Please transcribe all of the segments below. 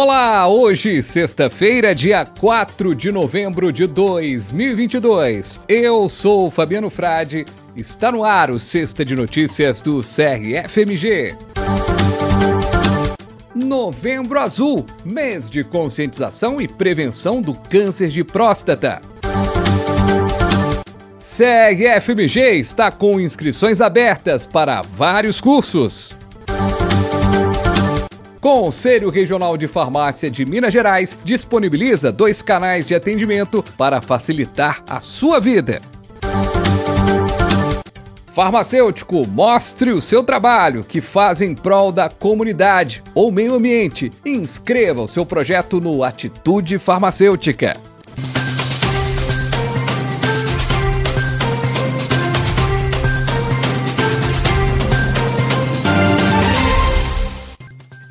Olá, hoje, sexta-feira, dia 4 de novembro de 2022. Eu sou Fabiano Frade, está no ar o Sexta de Notícias do CRFMG. Novembro Azul, mês de conscientização e prevenção do câncer de próstata. CRFMG está com inscrições abertas para vários cursos. Conselho Regional de Farmácia de Minas Gerais disponibiliza dois canais de atendimento para facilitar a sua vida. Farmacêutico, mostre o seu trabalho que faz em prol da comunidade ou meio ambiente. Inscreva o seu projeto no Atitude Farmacêutica.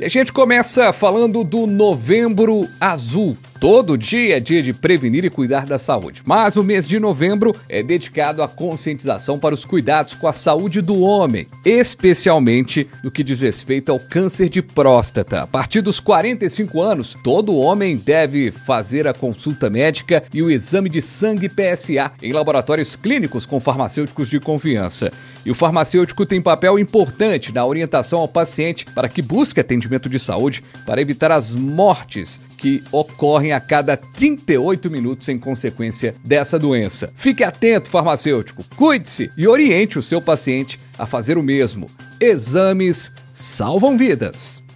A gente começa falando do Novembro Azul. Todo dia é dia de prevenir e cuidar da saúde, mas o mês de novembro é dedicado à conscientização para os cuidados com a saúde do homem, especialmente no que diz respeito ao câncer de próstata. A partir dos 45 anos, todo homem deve fazer a consulta médica e o exame de sangue PSA em laboratórios clínicos com farmacêuticos de confiança. E o farmacêutico tem papel importante na orientação ao paciente para que busque atendimento de saúde para evitar as mortes que ocorrem a cada 38 minutos em consequência dessa doença. Fique atento, farmacêutico, cuide-se e oriente o seu paciente a fazer o mesmo. Exames salvam vidas.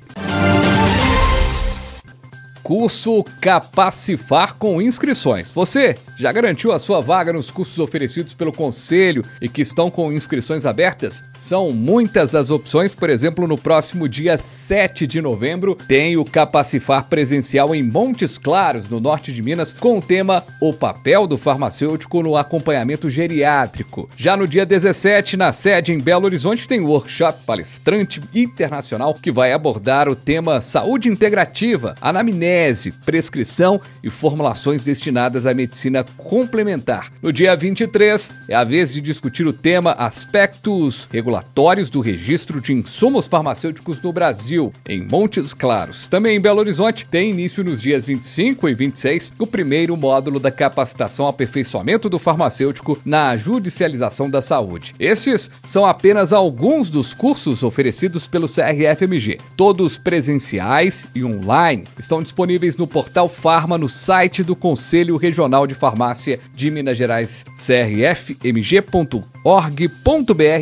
Curso Capacifar com inscrições. Você já garantiu a sua vaga nos cursos oferecidos pelo Conselho e que estão com inscrições abertas? São muitas as opções, por exemplo, no próximo dia 7 de novembro tem o Capacifar presencial em Montes Claros, no norte de Minas, com o tema O papel do farmacêutico no acompanhamento geriátrico. Já no dia 17, na sede em Belo Horizonte, tem o workshop palestrante internacional que vai abordar o tema Saúde Integrativa, anamnese, prescrição e formulações destinadas à medicina complementar. No dia 23, é a vez de discutir o tema Aspectos regulatórios do registro de insumos farmacêuticos no Brasil, em Montes Claros. Também em Belo Horizonte, tem início nos dias 25 e 26 o primeiro módulo da capacitação aperfeiçoamento do farmacêutico na judicialização da saúde. Esses são apenas alguns dos cursos oferecidos pelo CRFMG. Todos presenciais e online estão disponíveis no portal Farma no site do Conselho Regional de Farmácia Farmácia de Minas Gerais, crfmg.org.br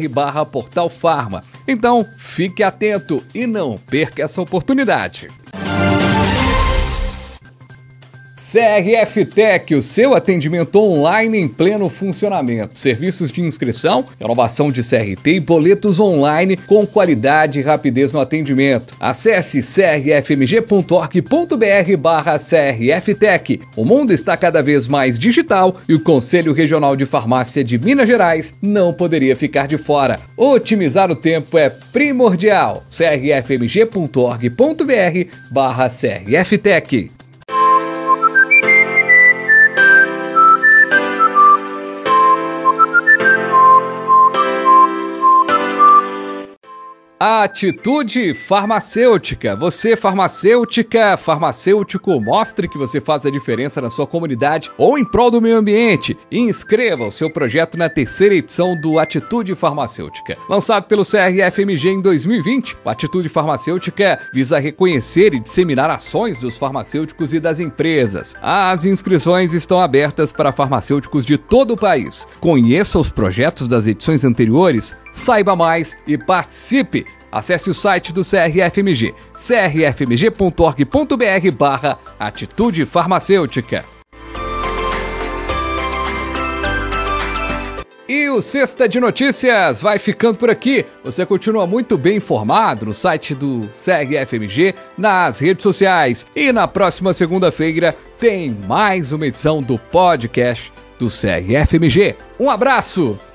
barra Portal Farma. Então, fique atento e não perca essa oportunidade. CRF Tech, o seu atendimento online em pleno funcionamento. Serviços de inscrição, renovação de CRT e boletos online com qualidade e rapidez no atendimento. Acesse crfmg.org.br barra. O mundo está cada vez mais digital e o Conselho Regional de Farmácia de Minas Gerais não poderia ficar de fora. Otimizar o tempo é primordial. crfmg.org.br barra. Atitude farmacêutica. Você, farmacêutica, farmacêutico, mostre que você faz a diferença na sua comunidade ou em prol do meio ambiente. inscreva o seu projeto na terceira edição do Atitude Farmacêutica. Lançado pelo CRFMG em 2020, o Atitude Farmacêutica visa reconhecer e disseminar ações dos farmacêuticos e das empresas. As inscrições estão abertas para farmacêuticos de todo o país. Conheça os projetos das edições anteriores Saiba mais e participe! Acesse o site do CRFMG, crfmg.org.br barra Atitude Farmacêutica. E o Sexta de Notícias vai ficando por aqui. Você continua muito bem informado no site do CRFMG, nas redes sociais. E na próxima segunda-feira tem mais uma edição do podcast do CRFMG. Um abraço!